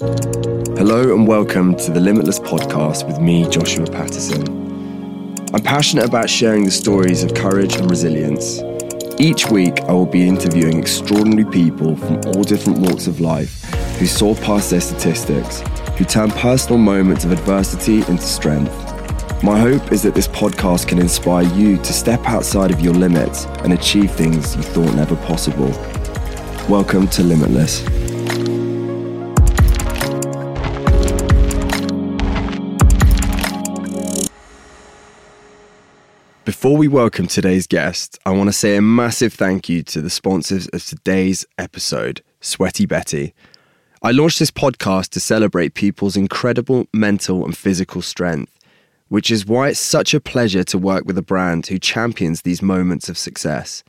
Hello and welcome to the Limitless podcast with me, Joshua Patterson. I'm passionate about sharing the stories of courage and resilience. Each week, I will be interviewing extraordinary people from all different walks of life who saw past their statistics, who turned personal moments of adversity into strength. My hope is that this podcast can inspire you to step outside of your limits and achieve things you thought never possible. Welcome to Limitless. Before we welcome today's guest, I want to say a massive thank you to the sponsors of today's episode, Sweaty Betty. I launched this podcast to celebrate people's incredible mental and physical strength, which is why it's such a pleasure to work with a brand who champions these moments of success.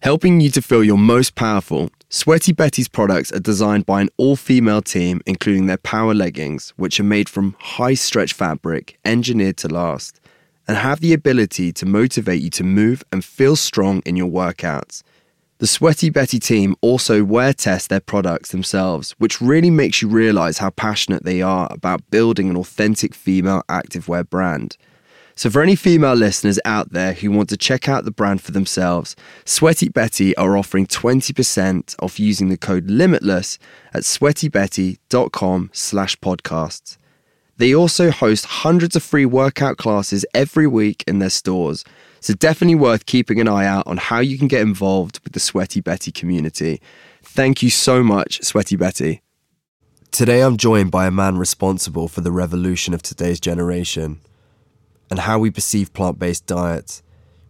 Helping you to feel your most powerful, Sweaty Betty's products are designed by an all female team, including their power leggings, which are made from high stretch fabric engineered to last and have the ability to motivate you to move and feel strong in your workouts. The Sweaty Betty team also wear test their products themselves, which really makes you realize how passionate they are about building an authentic female activewear brand. So, for any female listeners out there who want to check out the brand for themselves, Sweaty Betty are offering 20% off using the code LIMITLESS at sweatybetty.com slash podcasts. They also host hundreds of free workout classes every week in their stores, so definitely worth keeping an eye out on how you can get involved with the Sweaty Betty community. Thank you so much, Sweaty Betty. Today I'm joined by a man responsible for the revolution of today's generation and how we perceive plant based diets.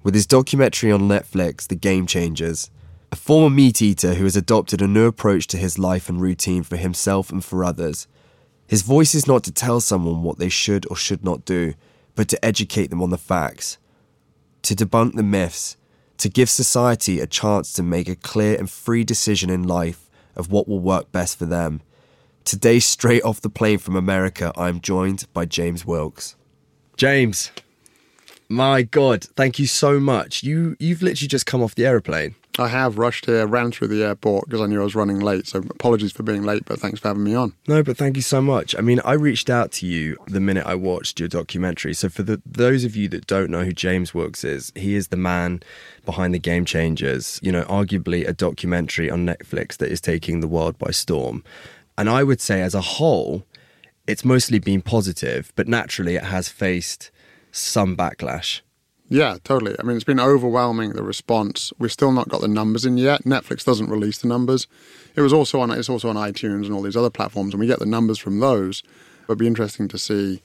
With his documentary on Netflix, The Game Changers, a former meat eater who has adopted a new approach to his life and routine for himself and for others his voice is not to tell someone what they should or should not do, but to educate them on the facts, to debunk the myths, to give society a chance to make a clear and free decision in life of what will work best for them. Today, straight off the plane from America, I'm joined by James Wilks. James, my God, thank you so much. You you've literally just come off the aeroplane. I have rushed here, ran through the airport because I knew I was running late. So apologies for being late, but thanks for having me on. No, but thank you so much. I mean, I reached out to you the minute I watched your documentary. So for the, those of you that don't know who James Wilks is, he is the man behind the Game Changers. You know, arguably a documentary on Netflix that is taking the world by storm. And I would say, as a whole, it's mostly been positive, but naturally, it has faced some backlash. Yeah, totally. I mean, it's been overwhelming the response. We've still not got the numbers in yet. Netflix doesn't release the numbers. It was also on. It's also on iTunes and all these other platforms, and we get the numbers from those. But it'd be interesting to see.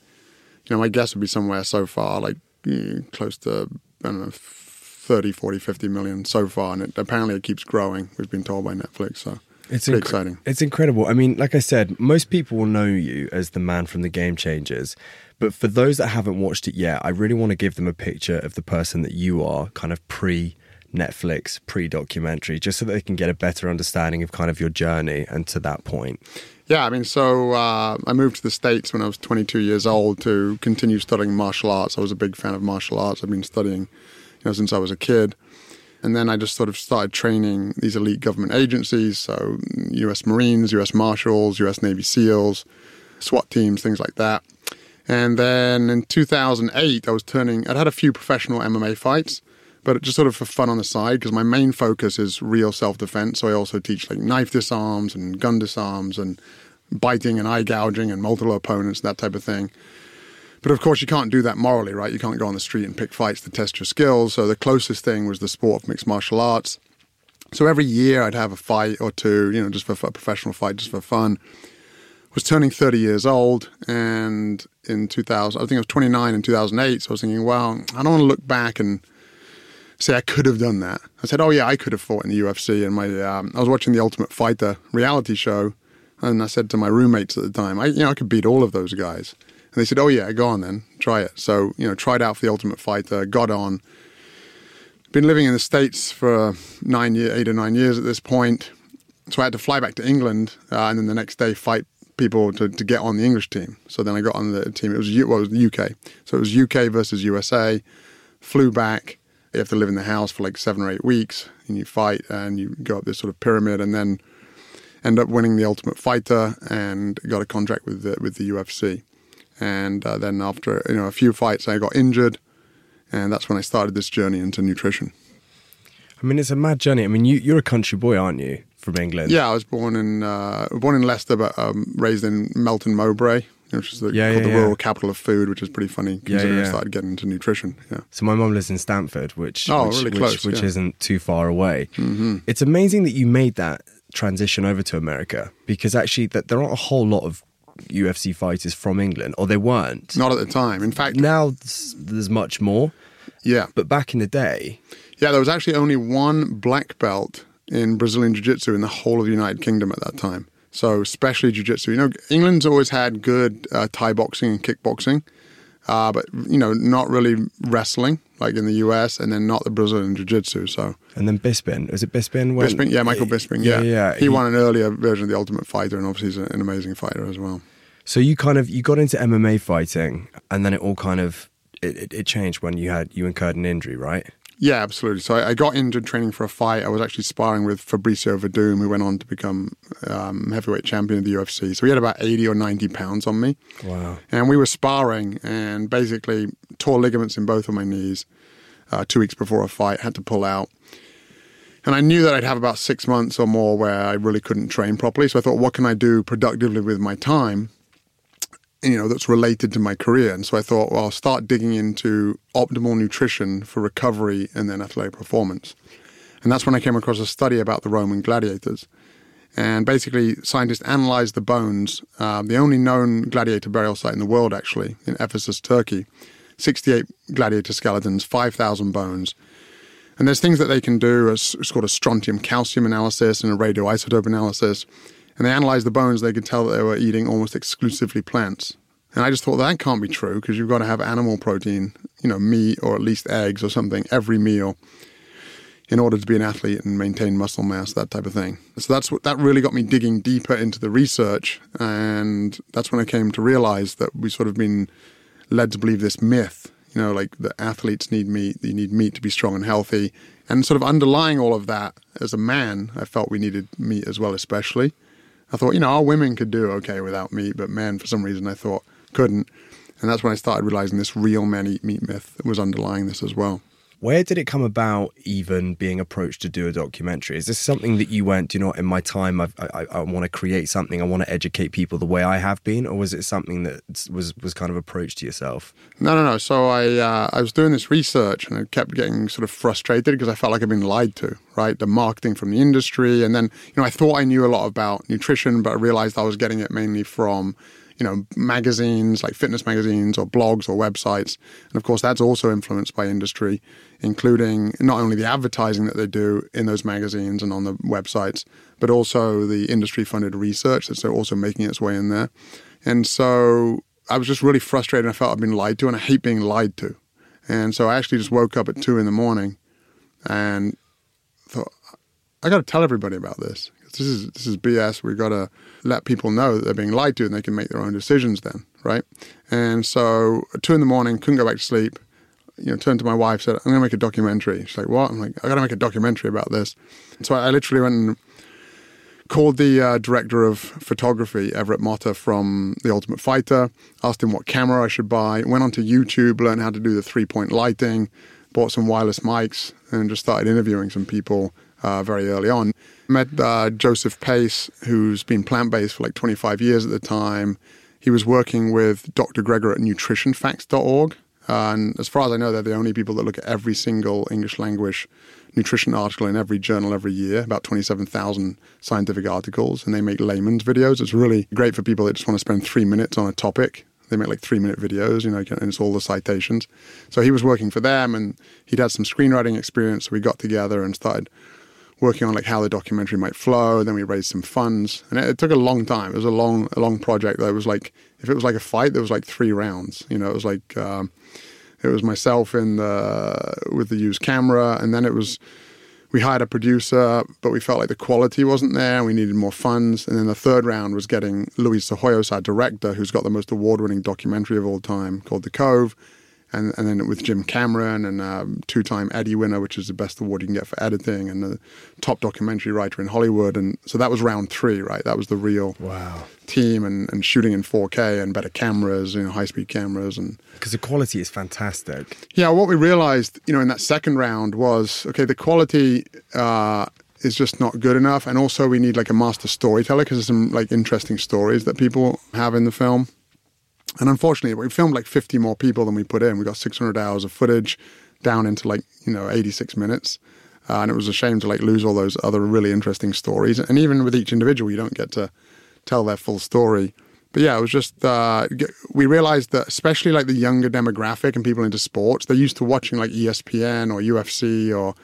You know, my guess would be somewhere so far, like mm, close to I don't know, 30, 40, 50 million so far, and it, apparently it keeps growing. We've been told by Netflix, so it's inc- exciting. It's incredible. I mean, like I said, most people will know you as the man from the Game Changers. But for those that haven't watched it yet, I really want to give them a picture of the person that you are, kind of pre Netflix, pre documentary, just so that they can get a better understanding of kind of your journey and to that point. Yeah, I mean, so uh, I moved to the States when I was 22 years old to continue studying martial arts. I was a big fan of martial arts. I've been studying, you know, since I was a kid. And then I just sort of started training these elite government agencies, so US Marines, US Marshals, US Navy SEALs, SWAT teams, things like that. And then in 2008, I was turning, I'd had a few professional MMA fights, but just sort of for fun on the side because my main focus is real self defense. So I also teach like knife disarms and gun disarms and biting and eye gouging and multiple opponents, that type of thing. But of course, you can't do that morally, right? You can't go on the street and pick fights to test your skills. So the closest thing was the sport of mixed martial arts. So every year I'd have a fight or two, you know, just for a professional fight, just for fun I was turning 30 years old and in 2000 i think i was 29 in 2008 so i was thinking well i don't want to look back and say i could have done that. I said oh yeah i could have fought in the ufc and my um, i was watching the ultimate fighter reality show and i said to my roommates at the time i you know i could beat all of those guys. And they said oh yeah go on then try it. So you know tried out for the ultimate fighter got on. Been living in the states for nine year eight or nine years at this point. So I had to fly back to England uh, and then the next day fight people to, to get on the English team. So then I got on the team. It was, well, it was the UK. So it was UK versus USA. Flew back. You have to live in the house for like seven or eight weeks, and you fight, and you go up this sort of pyramid, and then end up winning the Ultimate Fighter and got a contract with the, with the UFC. And uh, then after you know a few fights, I got injured, and that's when I started this journey into nutrition. I mean, it's a mad journey. I mean, you, you're a country boy, aren't you, from England? Yeah, I was born in uh, born in Leicester, but um, raised in Melton Mowbray, which is the, Yeah, called yeah, the yeah. rural capital of food, which is pretty funny considering. I started getting into nutrition. Yeah. So my mum lives in Stamford, which Oh, which, really close, which yeah. isn't too far away. Mm-hmm. It's amazing that you made that transition over to America because actually that there aren't a whole lot of UFC fighters from England, or they weren't. Not at the time. In fact, Now there's much more, yeah, but back in the day, yeah, there was actually only one black belt in Brazilian Jiu-Jitsu in the whole of the United Kingdom at that time. So, especially Jiu-Jitsu. You know, England's always had good uh, Thai boxing and kickboxing, uh, but you know, not really wrestling like in the US, and then not the Brazilian Jiu-Jitsu. So, and then Bisping, was it Bisping? When, Bisping, yeah, Michael Bisping, yeah, yeah. He, won an earlier version of the Ultimate Fighter, and obviously he's an amazing fighter as well. So you kind of you got into MMA fighting, and then it all kind of it, it, it changed when you had you incurred an injury, right? Yeah, absolutely. So I, I got injured training for a fight. I was actually sparring with Fabricio Werdum, who went on to become um, heavyweight champion of the UFC. So he had about 80 or 90 pounds on me. Wow. And we were sparring and basically tore ligaments in both of my knees uh, two weeks before a fight, had to pull out. And I knew that I'd have about six months or more where I really couldn't train properly. So I thought, what can I do productively with my time? You know, that's related to my career. And so I thought, well, I'll start digging into optimal nutrition for recovery and then athletic performance. And that's when I came across a study about the Roman gladiators. And basically, scientists analyzed the bones, uh, the only known gladiator burial site in the world, actually, in Ephesus, Turkey. 68 gladiator skeletons, 5,000 bones. And there's things that they can do, as it's called a strontium calcium analysis and a radioisotope analysis. And they analyzed the bones, they could tell that they were eating almost exclusively plants. And I just thought that can't be true because you've got to have animal protein, you know, meat or at least eggs or something every meal in order to be an athlete and maintain muscle mass, that type of thing. So that's what that really got me digging deeper into the research, and that's when I came to realize that we sort of been led to believe this myth, you know, like that athletes need meat, you need meat to be strong and healthy, and sort of underlying all of that, as a man, I felt we needed meat as well, especially. I thought, you know, our women could do okay without meat, but men, for some reason, I thought couldn't. And that's when I started realizing this real men eat meat myth was underlying this as well. Where did it come about even being approached to do a documentary? Is this something that you went, you know, in my time, I've, I, I want to create something, I want to educate people the way I have been, or was it something that was was kind of approached to yourself? No, no, no. So I uh, I was doing this research and I kept getting sort of frustrated because I felt like I'd been lied to, right? The marketing from the industry, and then you know I thought I knew a lot about nutrition, but I realized I was getting it mainly from you know magazines like fitness magazines or blogs or websites, and of course that's also influenced by industry, including not only the advertising that they do in those magazines and on the websites, but also the industry-funded research that's also making its way in there, and so I was just really frustrated. I felt I'd been lied to, and I hate being lied to. And so I actually just woke up at two in the morning and thought, I got to tell everybody about this. This is this is BS. We've got to let people know that they're being lied to, and they can make their own decisions then, right? And so two in the morning, couldn't go back to sleep. You know, turned to my wife, said, "I'm going to make a documentary." She's like, "What?" I'm like, "I got to make a documentary about this." So I literally went and called the uh, director of photography, Everett Motta from The Ultimate Fighter, asked him what camera I should buy, went onto YouTube, learned how to do the three point lighting, bought some wireless mics, and just started interviewing some people uh, very early on. Met uh, Joseph Pace, who's been plant based for like 25 years at the time. He was working with Dr. Greger at nutritionfacts.org. And as far as I know, they're the only people that look at every single English language nutrition article in every journal every year, about 27,000 scientific articles, and they make layman's videos. It's really great for people that just want to spend three minutes on a topic. They make like three minute videos, you know, and it's all the citations. So he was working for them and he'd had some screenwriting experience. So we got together and started working on like how the documentary might flow. Then we raised some funds, and it, it, took a long time. It was a long, a long project. That was like if it was like a fight, there was like three rounds. You know, it was like um, it was myself in the with the used camera, and then it was we hired a producer, but we felt like the quality wasn't there, we needed more funds. And then the third round was getting Louie Psihoyos, our director, who's got the most award-winning documentary of all time called The Cove. And and then with Jim Cameron and um, two-time Eddie winner, which is the best award you can get for editing, and the top documentary writer in Hollywood. And so that was round three, right? That was the real Wow. team and, and shooting in 4K and better cameras, you know, high-speed cameras and Because the quality is fantastic. yeah, what we realized, you know, in that second round was okay, the quality uh, is just not good enough, and also we need like a master storyteller because there's some like interesting stories that people have in the film. And unfortunately, we filmed like 50 more people than we put in. We got 600 hours of footage down into like you know 86 minutes, uh, and it was a shame to like lose all those other really interesting stories. And even with each individual, you don't get to tell their full story. But yeah, it was just uh, we realized that especially like the younger demographic and people into sports, they're used to watching like ESPN or UFC or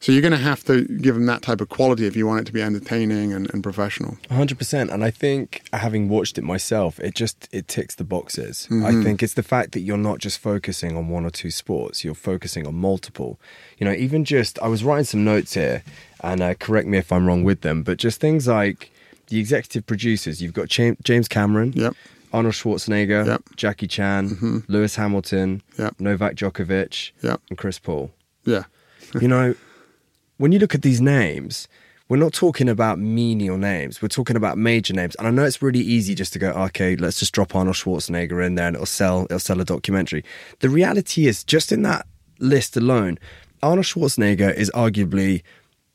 so you're going to have to give them that type of quality if you want it to be entertaining and, and professional. 100% and i think having watched it myself it just it ticks the boxes Mm-hmm. i think it's the fact that you're not just focusing on one or two sports you're focusing on multiple you know even just i was writing some notes here and uh, correct me if i'm wrong with them but just things like the executive producers you've got Jam- james cameron Yep. arnold schwarzenegger Yep. Mm-hmm. jackie chan lewis hamilton Yep. novak djokovic Yep. and chris paul Yeah. you know, when you look at these names, we're not talking about menial names. We're talking about major names. And I know it's really easy just to go, okay, let's just drop Arnold Schwarzenegger in there and it'll sell it'll sell a documentary. The reality is just in that list alone, Arnold Schwarzenegger is arguably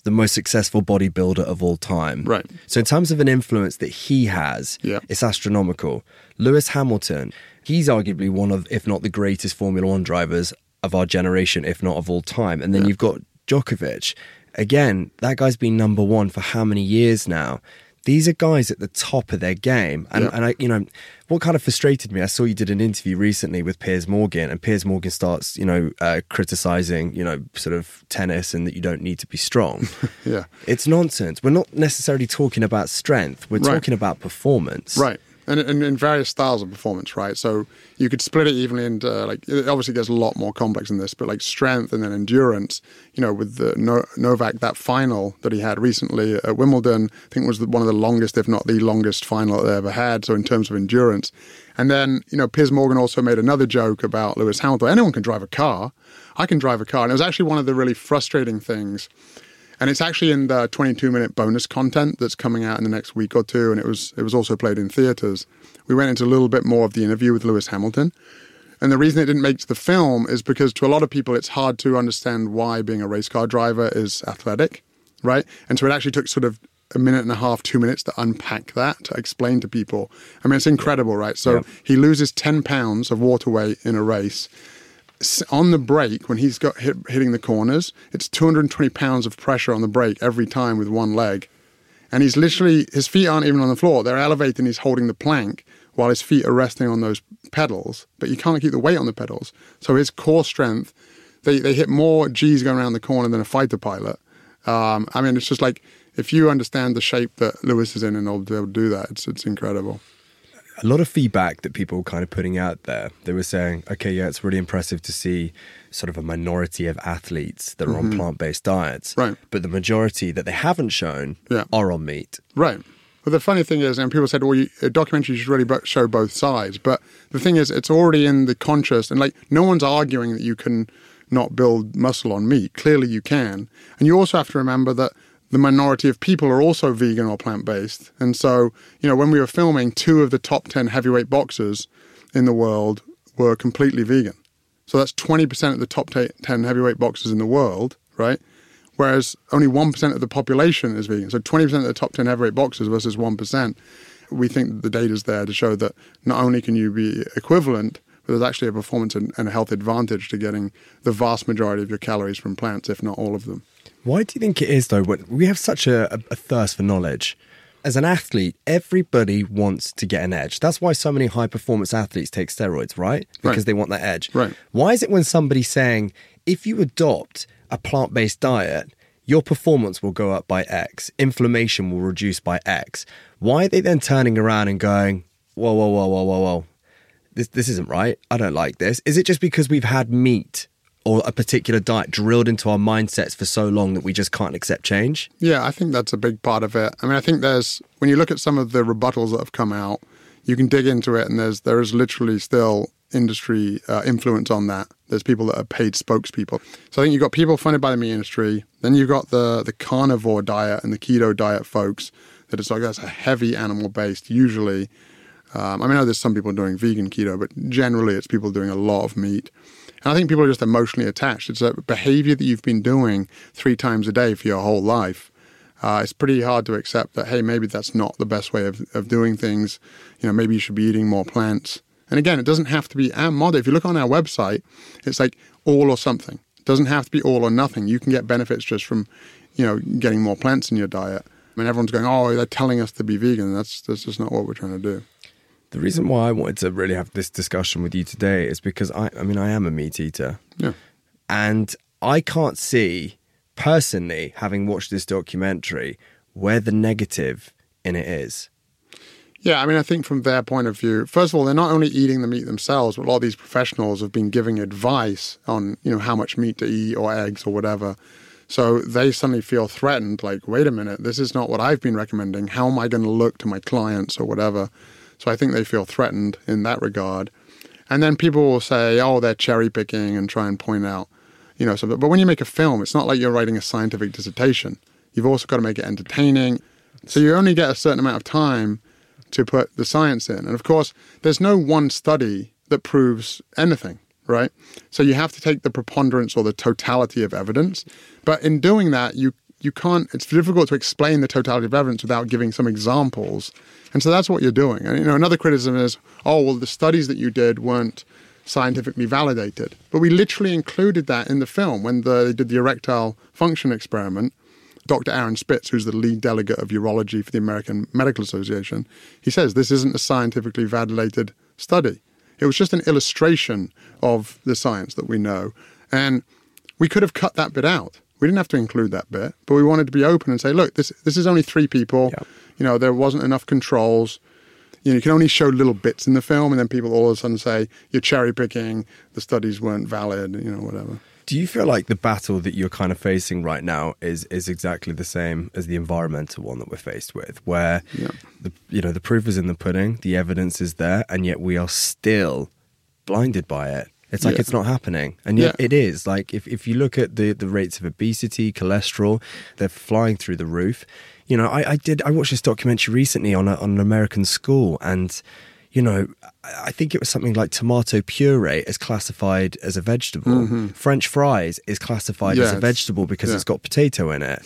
the most successful bodybuilder of all time. Right. So in terms of an influence that he has, Yeah. it's astronomical. Lewis Hamilton, he's arguably one of, if not the greatest Formula One drivers of our generation, if not of all time. And then Yeah. you've got Djokovic. Again, that guy's been number one for how many years now? These are guys at the top of their game. And, Yeah. and I, you know, what kind of frustrated me, I saw you did an interview recently with Piers Morgan, and Piers Morgan starts, you know, uh, criticizing, you know, sort of tennis and that you don't need to be strong. Yeah. It's nonsense. We're not necessarily talking about strength. We're Right. talking about performance. Right. And, in various styles of performance, right? So you could split it evenly into uh, like it obviously gets a lot more complex than this, but like strength and then endurance. You know, with the no- Novak that final that he had recently at Wimbledon, I think was one of the longest, if not the longest final they ever had. So in terms of endurance, and then you know Piers Morgan also made another joke about Lewis Hamilton. Anyone can drive a car. I can drive a car, and it was actually one of the really frustrating things and it's actually in the 22 minute bonus content that's coming out in the next week or two and it was it was also played in theaters. We went into a little bit more of the interview with lewis hamilton. And the reason it didn't make to the film is because to a lot of people it's hard to understand why being a race car driver is athletic right? And so it actually took sort of a minute and a half two minutes to unpack that to explain to people. I mean it's incredible right? So Yeah. he loses 10 pounds of water weight in a race on the brake when he's got hit, hitting the corners, it's 220 pounds of pressure on the brake every time with one leg, and he's literally his feet aren't even on the floor; they're elevated, and he's holding the plank while his feet are resting on those pedals. But you can't keep the weight on the pedals, so his core strength. They, they hit more G's going around the corner than a fighter pilot. Um, I mean, it's just like if you understand the shape that Lewis is in and to able to do that, it's it's incredible. A lot of feedback that people were kind of putting out there. They were saying, okay, yeah, it's really impressive to see sort of a minority of athletes that are on plant based diets. Mm-hmm. Right. But the majority that they haven't shown Yeah. are on meat. Right. But the funny thing is, and people said, well, you, a documentary should really show both sides. But the thing is, it's already in the conscious, and like no one's arguing that you can not build muscle on meat. Clearly, you can. And you also have to remember that the minority of people are also vegan or plant based. And so, you know, when we were filming, two of the top 10 heavyweight boxers in the world were completely vegan. So that's 20% of the top 10 heavyweight boxers in the world, right? Whereas only 1% of the population is vegan. So 20% of the top 10 heavyweight boxers versus 1%. We think the data's there to show that not only can you be equivalent, there's actually a performance and, and a health advantage to getting the vast majority of your calories from plants, if not all of them. Why do you think it is, though? When we have such a, a, a thirst for knowledge. As an athlete, everybody wants to get an edge. That's why so many high performance athletes take steroids, right? Because Right. they want that edge. Right. Why is it when somebody's saying, if you adopt a plant based diet, your performance will go up by X, inflammation will reduce by X? Why are they then turning around and going, whoa, whoa, whoa, whoa, whoa, whoa? This, this isn't right. I don't like this. Is it just because we've had meat or a particular diet drilled into our mindsets for so long that we just can't accept change? Yeah, I think that's a big part of it. I mean, I think there's when you look at some of the rebuttals that have come out, you can dig into it, and there's there is literally still industry uh, influence on that. There's people that are paid spokespeople. So I think you've got people funded by the meat industry. Then you've got the the carnivore diet and the keto diet folks that it's like that's a heavy animal based. Usually, um, I mean, I know there's some people doing vegan keto, but generally it's people doing a lot of meat. And I think people are just emotionally attached. It's a behavior that you've been doing three times a day for your whole life. Uh, it's pretty hard to accept that, hey, maybe that's not the best way of, of doing things. You know, maybe you should be eating more plants. And again, it doesn't have to be our model. If you look on our website, it's like all or something. It doesn't have to be all or nothing. You can get benefits just from, you know, getting more plants in your diet. I mean, everyone's going, oh, they're telling us to be vegan. That's, that's just not what we're trying to do. The reason why I wanted to really have this discussion with you today is because I, I mean, I am a meat eater. Yeah. And I can't see, personally, having watched this documentary, where the negative in it is. Yeah, I mean, I think from their point of view, first of all, they're not only eating the meat themselves, but a lot of these professionals have been giving advice on, you know, how much meat to eat or eggs or whatever. So they suddenly feel threatened, like, wait a minute, this is not what I've been recommending. How am I going to look to my clients or whatever? So I think they feel threatened in that regard. And then people will say, oh, they're cherry picking and try and point out, you know, something. but when you make a film, it's not like you're writing a scientific dissertation. You've also got to make it entertaining. So you only get a certain amount of time to put the science in. And of course, there's no one study that proves anything, right? So you have to take the preponderance or the totality of evidence. But in doing that, you you can't it's difficult to explain the totality of evidence without giving some examples. And so that's what you're doing. And you know, another criticism is, oh well the studies that you did weren't scientifically validated. But we literally included that in the film when the, they did the erectile function experiment Dr. Aaron Spitz, who's the lead delegate of urology for the American Medical Association, he says this isn't a scientifically validated study. It was just an illustration of the science that we know. And we could have cut that bit out. We didn't have to include that bit, but we wanted to be open and say, look, this this is only three people. You know, there wasn't enough controls. You know, you can only show little bits in the film, and then people all of a sudden say you're cherry picking. The studies weren't valid. You know, whatever. Do you feel like the battle that you're kind of facing right now is is exactly the same as the environmental one that we're faced with, where Yeah. the you know the proof is in the pudding, the evidence is there, and yet we are still blinded by it. It's like Yeah. it's not happening, and yet Yeah. it is. Like if if you look at the the rates of obesity, cholesterol, they're flying through the roof. You know, I, I did. I watched this documentary recently on a, on an American school, and you know, I think it was something like tomato puree is classified as a vegetable. Mm-hmm. French fries is classified Yeah, as a vegetable because yeah. it's got potato in it.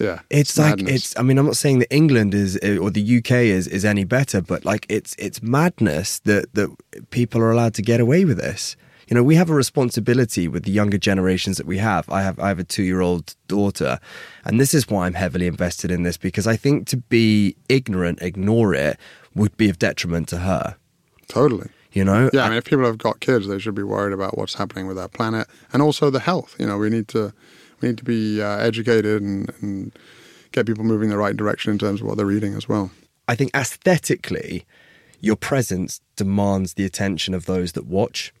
Yeah. It's like it's. I mean, I'm not saying that England is eh, or the UK is is any better, but like it's it's madness that that people are allowed to get away with this. You know, we have a responsibility with the younger generations that we have. I have I have a two year old daughter, and this is why I'm heavily invested in this because I think to be ignorant, ignore it, would be of detriment to her. totally. You know, Yeah, I mean, if people have got kids, they should be worried about what's happening with our planet and also the health. You know, we need to need to be uh, educated and, and get people moving in the right direction in terms of what they're reading as well. I think aesthetically, your presence demands the attention of those that watch.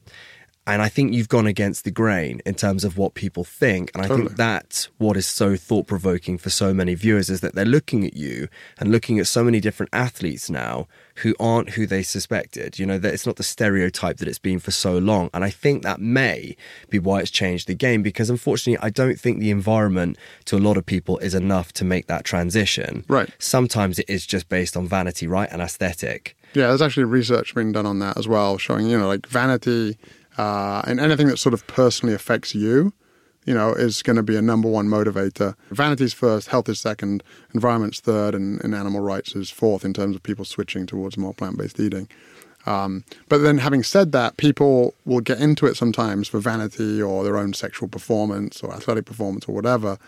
And I think you've gone against the grain in terms of what people think. And I Totally. think that's what is so thought provoking for so many viewers is that they're looking at you and looking at so many different athletes now who aren't who they suspected. You know, that it's not the stereotype that it's been for so long. And I think that may be why it's changed the game because unfortunately, I don't think the environment to a lot of people is enough to make that transition. Right. Sometimes it is just based on vanity, right? And aesthetic. Yeah, there's actually research being done on that as well, showing you know like vanity uh, and anything that sort of personally affects you, you know, is going to be a number one motivator. Vanity's first, health is second, environment's third, and, and animal rights is fourth in terms of people switching towards more plant-based eating. Um, but then, having said that, people will get into it sometimes for vanity or their own sexual performance or athletic performance or whatever.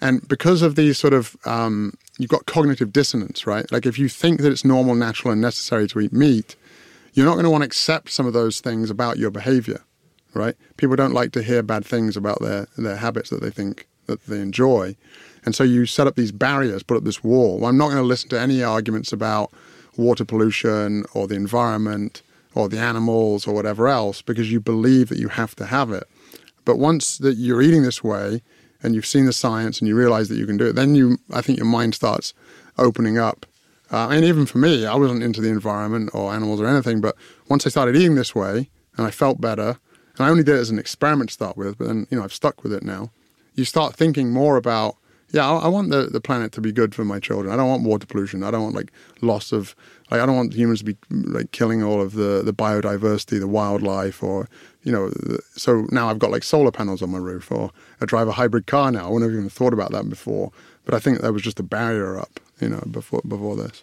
And because of these sort of, um, you've got cognitive dissonance, right? Like if you think that it's normal, natural, and necessary to eat meat, you're not going to want to accept some of those things about your behavior, right? People don't like to hear bad things about their, their habits that they think that they enjoy. And so you set up these barriers, put up this wall. Well, I'm not going to listen to any arguments about water pollution or the environment or the animals or whatever else because you believe that you have to have it. But once that you're eating this way and you've seen the science and you realize that you can do it, then you, I think your mind starts opening up Uh, and even for me, I wasn't into the environment or animals or anything. But once I started eating this way and I felt better, and I only did it as an experiment to start with, but then, you know, I've stuck with it now. You start thinking more about, yeah, I, I want the, the planet to be good for my children. I don't want water pollution. I don't want like loss of, like, I don't want humans to be like killing all of the, the biodiversity, the wildlife, or, you know, the, so now I've got like solar panels on my roof or I drive a hybrid car now. I wouldn't have even thought about that before. But I think there was just a barrier up, you know, before before this.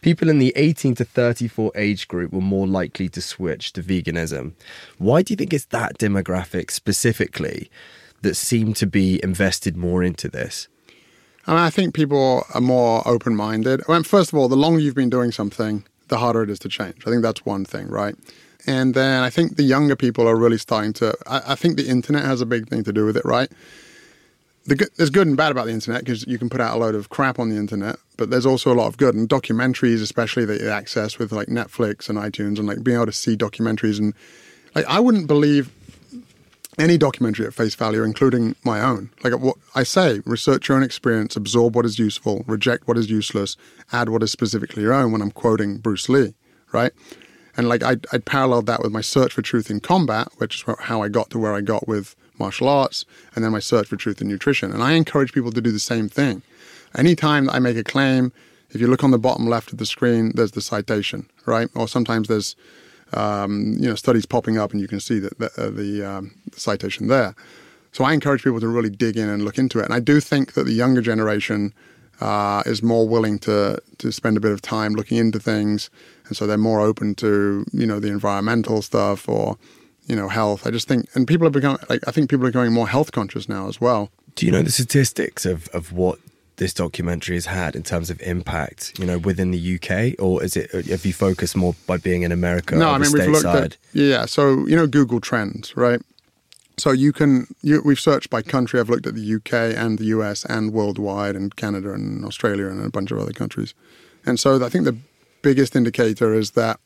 People in the 18 to 34 age group were more likely to switch to veganism. Why do you think it's that demographic specifically that seem to be invested more into this? I, mean, I think people are more open minded. I mean, first of all, the longer you've been doing something, the harder it is to change. I think that's one thing, right? And then I think the younger people are really starting to. I, I think the internet has a big thing to do with it, right? The, there's good and bad about the internet because you can put out a load of crap on the internet, but there's also a lot of good and documentaries, especially that you access with like Netflix and iTunes, and like being able to see documentaries and like I wouldn't believe any documentary at face value, including my own. Like what I say, research your own experience, absorb what is useful, reject what is useless, add what is specifically your own. When I'm quoting Bruce Lee, right? And like I, I paralleled that with my search for truth in combat, which is how I got to where I got with martial arts, and then my search for truth in nutrition. And I encourage people to do the same thing. Anytime I make a claim, if you look on the bottom left of the screen, there's the citation, right? Or sometimes there's um, you know studies popping up, and you can see the, the, uh, the, um, the citation there. So I encourage people to really dig in and look into it. And I do think that the younger generation uh, is more willing to to spend a bit of time looking into things, and so they're more open to you know the environmental stuff or you know, health. I just think, and people are becoming, like, I think people are becoming more health conscious now as well. Do you know the statistics of, of what this documentary has had in terms of impact, you know, within the UK, or is it have you focused more by being in America? No, I mean we've looked at yeah. So you know Google Trends, right? So you can you, we've searched by country. I've looked at the UK and the US and worldwide and Canada and Australia and a bunch of other countries, and so I think the biggest indicator is that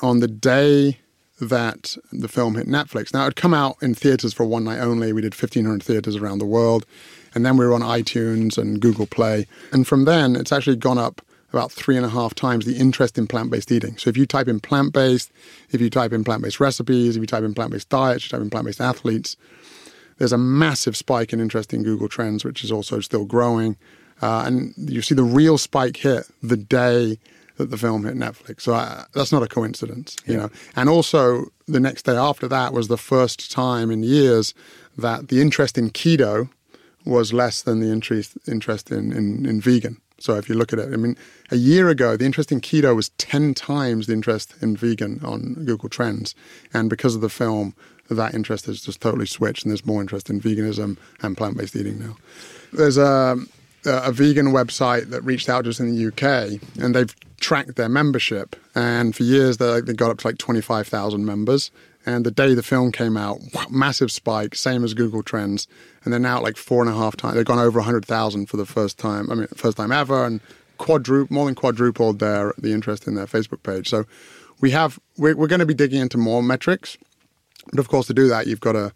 on the day that the film hit Netflix. Now, it had come out in theaters for one night only. We did 1,500 theaters around the world. And then we were on iTunes and Google Play. And from then, it's actually gone up about three and a half times the interest in plant based eating. So if you type in plant based, if you type in plant based recipes, if you type in plant based diets, you type in plant based athletes, there's a massive spike in interest in Google Trends, which is also still growing. Uh, and you see the real spike hit the day that the film hit Netflix. So I, that's not a coincidence, you yeah. know. And also, the next day after that was the first time in years that the interest in keto was less than the interest interest in, in, in vegan. So if you look at it, I mean, a year ago, the interest in keto was 10 times the interest in vegan on Google Trends. And because of the film, that interest has just totally switched, and there's more interest in veganism and plant based eating now. There's a, Uh, a vegan website that reached out to us in the UK, and they've tracked their membership. And for years, they, they got up to like 25,000 members. And the day the film came out, massive spike, same as Google Trends. And they're now like four and a half times. They've gone over 100,000 for the first time. I mean, first time ever. And quadruple, more than quadrupled their the interest in their Facebook page. So we have, we're, we're going to be digging into more metrics. But of course, to do that, you've got to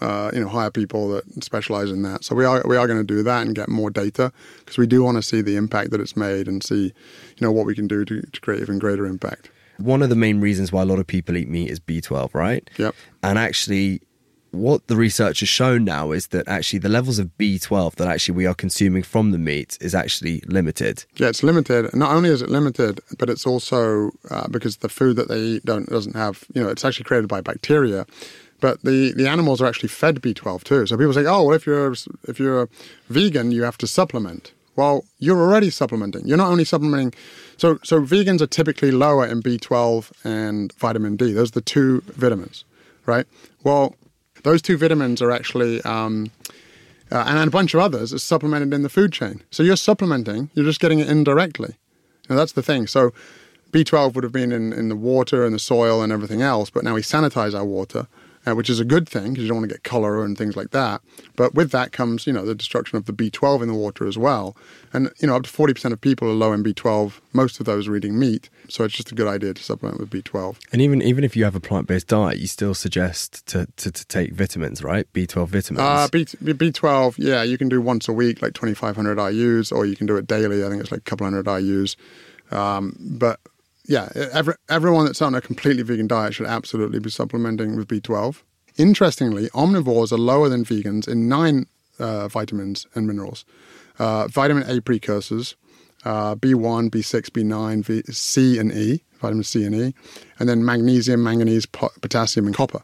uh, you know, hire people that specialize in that. So we are we are going to do that and get more data because we do want to see the impact that it's made and see, you know, what we can do to, to create even greater impact. One of the main reasons why a lot of people eat meat is B12, right? Yep. And actually, what the research has shown now is that actually the levels of B12 that actually we are consuming from the meat is actually limited. Yeah, it's limited. Not only is it limited, but it's also uh, because the food that they eat don't doesn't have, you know, it's actually created by bacteria. But the, the animals are actually fed B12 too. So people say, oh, well, if you're if you're vegan, you have to supplement. Well, you're already supplementing. You're not only supplementing. So so vegans are typically lower in B12 and vitamin D. Those are the two vitamins, right? Well, those two vitamins are actually. Um, uh, and a bunch of others are supplemented in the food chain. So you're supplementing, you're just getting it indirectly. Now that's the thing. So B12 would have been in, in the water and the soil and everything else, but now we sanitize our water uh, which is a good thing because you don't want to get cholera and things like that. But with that comes, you know, the destruction of the B12 in the water as well. And, you know, up to 40% of people are low in B12. Most of those are eating meat. So it's just a good idea to supplement with B12. And even even if you have a plant based diet, you still suggest to, to, to, take vitamins, right? B12 vitamins. Uh, B, B12, yeah, you can do once a week, like 2,500 IUs, or you can do it daily. I think it's like a couple hundred IUs. Um, but yeah, every, everyone that's on a completely vegan diet should absolutely be supplementing with B12. Interestingly, omnivores are lower than vegans in nine uh, vitamins and minerals. Uh, vitamin A precursors, uh, B1, B6, B9, v, C and E, vitamin C and E, and then magnesium, manganese, po- potassium, and copper.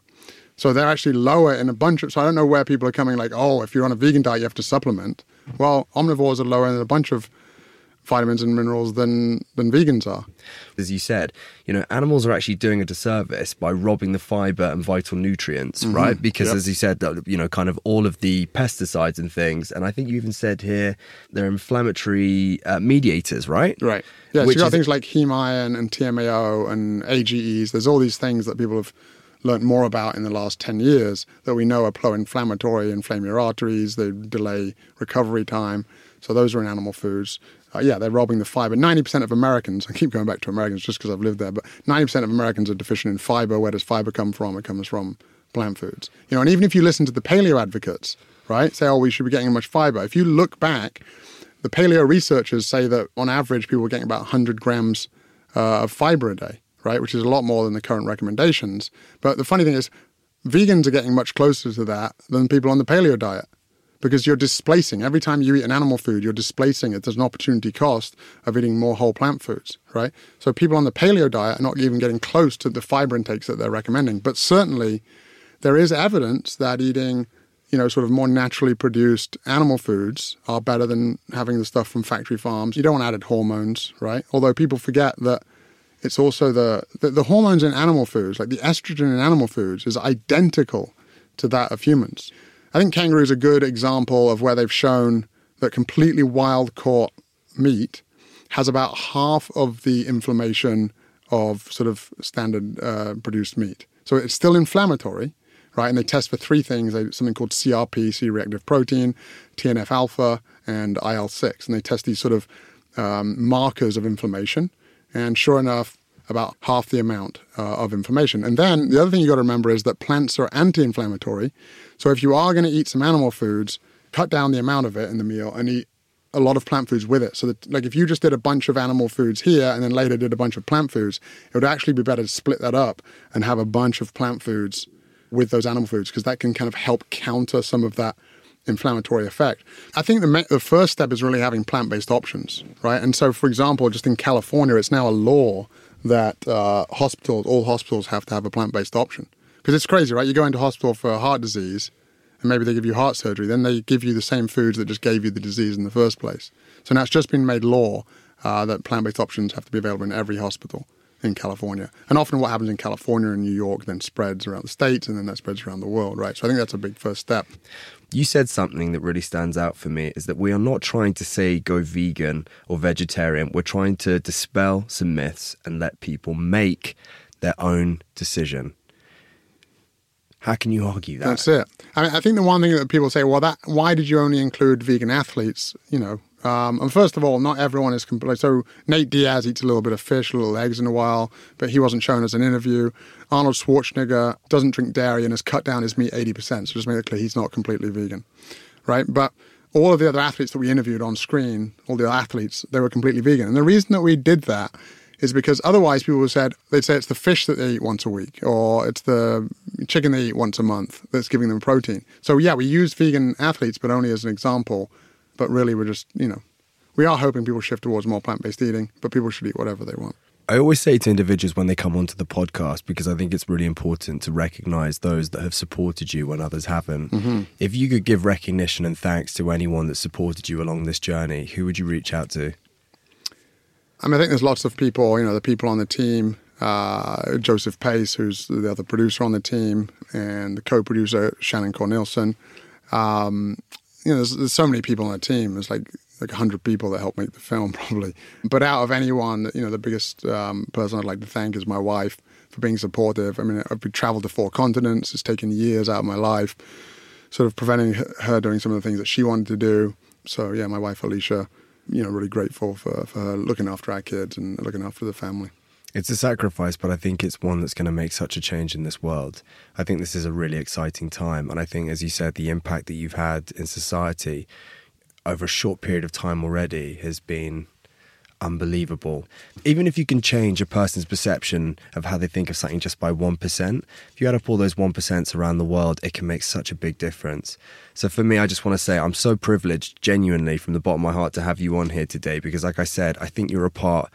So they're actually lower in a bunch of. So I don't know where people are coming like, oh, if you're on a vegan diet, you have to supplement. Well, omnivores are lower in a bunch of vitamins and minerals than than vegans are. As you said, you know, animals are actually doing a disservice by robbing the fiber and vital nutrients, mm-hmm. right? Because yep. as you said, you know, kind of all of the pesticides and things, and I think you even said here they're inflammatory uh, mediators, right? Right. Yeah. Which so you got things like heme iron and TMAO and AGEs. There's all these things that people have learned more about in the last 10 years that we know are pro-inflammatory, inflame your arteries, they delay recovery time. So those are in animal foods uh, yeah, they're robbing the fiber. 90% of Americans, I keep going back to Americans just because I've lived there, but 90% of Americans are deficient in fiber. Where does fiber come from? It comes from plant foods. You know, and even if you listen to the paleo advocates, right, say, oh, we should be getting much fiber. If you look back, the paleo researchers say that on average, people are getting about 100 grams uh, of fiber a day, right, which is a lot more than the current recommendations. But the funny thing is, vegans are getting much closer to that than people on the paleo diet because you're displacing every time you eat an animal food you're displacing it. There's an opportunity cost of eating more whole plant foods right? So people on the paleo diet are not even getting close to the fiber intakes that they're recommending. But certainly there is evidence that eating you know sort of more naturally produced animal foods are better than having the stuff from factory farms. You don't want added hormones right? Although people forget that it's also the, the, the hormones in animal foods like the estrogen in animal foods is identical to that of humans I think kangaroo is a good example of where they've shown that completely wild caught meat has about half of the inflammation of sort of standard uh, produced meat. So it's still inflammatory, right? And they test for three things something called CRP, C reactive protein, TNF alpha, and IL 6. And they test these sort of um, markers of inflammation. And sure enough, about half the amount uh, of inflammation. And then the other thing you got to remember is that plants are anti inflammatory. So if you are going to eat some animal foods, cut down the amount of it in the meal and eat a lot of plant foods with it. So that, like, if you just did a bunch of animal foods here and then later did a bunch of plant foods, it would actually be better to split that up and have a bunch of plant foods with those animal foods because that can kind of help counter some of that inflammatory effect. I think the, me- the first step is really having plant based options, right? And so, for example, just in California, it's now a law that uh, hospitals, all hospitals, have to have a plant based option. Because it's crazy, right? You go into hospital for heart disease, and maybe they give you heart surgery, then they give you the same foods that just gave you the disease in the first place. So now it's just been made law uh, that plant based options have to be available in every hospital in California. And often what happens in California and New York then spreads around the states and then that spreads around the world, right? So I think that's a big first step. You said something that really stands out for me is that we are not trying to say go vegan or vegetarian. We're trying to dispel some myths and let people make their own decision. How can you argue that? That's it. I, mean, I think the one thing that people say, well, that why did you only include vegan athletes? You know, um, and first of all, not everyone is complete. So Nate Diaz eats a little bit of fish, a little eggs in a while, but he wasn't shown as an interview. Arnold Schwarzenegger doesn't drink dairy and has cut down his meat 80%. So just make it clear he's not completely vegan, right? But all of the other athletes that we interviewed on screen, all the athletes, they were completely vegan. And the reason that we did that is because otherwise people would said they'd say it's the fish that they eat once a week or it's the chicken they eat once a month that's giving them protein. So yeah, we use vegan athletes, but only as an example but really, we're just, you know, we are hoping people shift towards more plant based eating, but people should eat whatever they want. I always say to individuals when they come onto the podcast, because I think it's really important to recognize those that have supported you when others haven't. Mm-hmm. If you could give recognition and thanks to anyone that supported you along this journey, who would you reach out to? I mean, I think there's lots of people, you know, the people on the team, uh, Joseph Pace, who's the other producer on the team, and the co producer, Shannon Cornelison. Um, you know, there's, there's, so many people on the team. It's like like 100 people that helped make the film, probably. But out of anyone, you know, the biggest um, person I'd like to thank is my wife for being supportive. I mean, I've traveled to four continents. It's taken years out of my life, sort of preventing her doing some of the things that she wanted to do. So, yeah, my wife, Alicia, you know, really grateful for, for her looking after our kids and looking after the family. It's a sacrifice, but I think it's one that's going to make such a change in this world. I think this is a really exciting time. And I think, as you said, the impact that you've had in society over a short period of time already has been unbelievable. Even if you can change a person's perception of how they think of something just by 1%, if you add up all those 1% around the world, it can make such a big difference. So for me, I just want to say I'm so privileged, genuinely, from the bottom of my heart, to have you on here today because, like I said, I think you're a part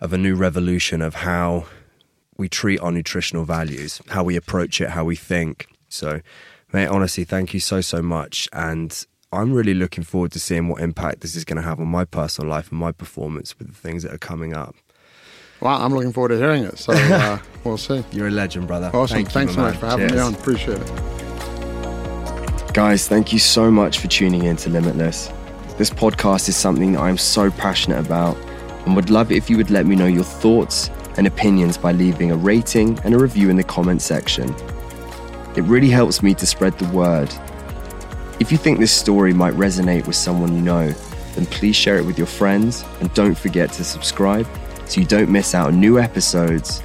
of a new revolution of how we treat our nutritional values, how we approach it, how we think. So, mate, honestly, thank you so, so much. And I'm really looking forward to seeing what impact this is going to have on my personal life and my performance with the things that are coming up. Well, I'm looking forward to hearing it. So uh, we'll see. You're a legend, brother. Awesome. Thank Thanks so much for having Cheers. me on. Appreciate it. Guys, thank you so much for tuning in to Limitless. This podcast is something that I'm so passionate about and would love it if you would let me know your thoughts and opinions by leaving a rating and a review in the comment section. It really helps me to spread the word. If you think this story might resonate with someone you know, then please share it with your friends and don't forget to subscribe so you don't miss out on new episodes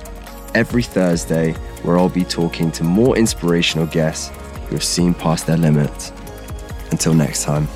every Thursday where I'll be talking to more inspirational guests who have seen past their limits. Until next time.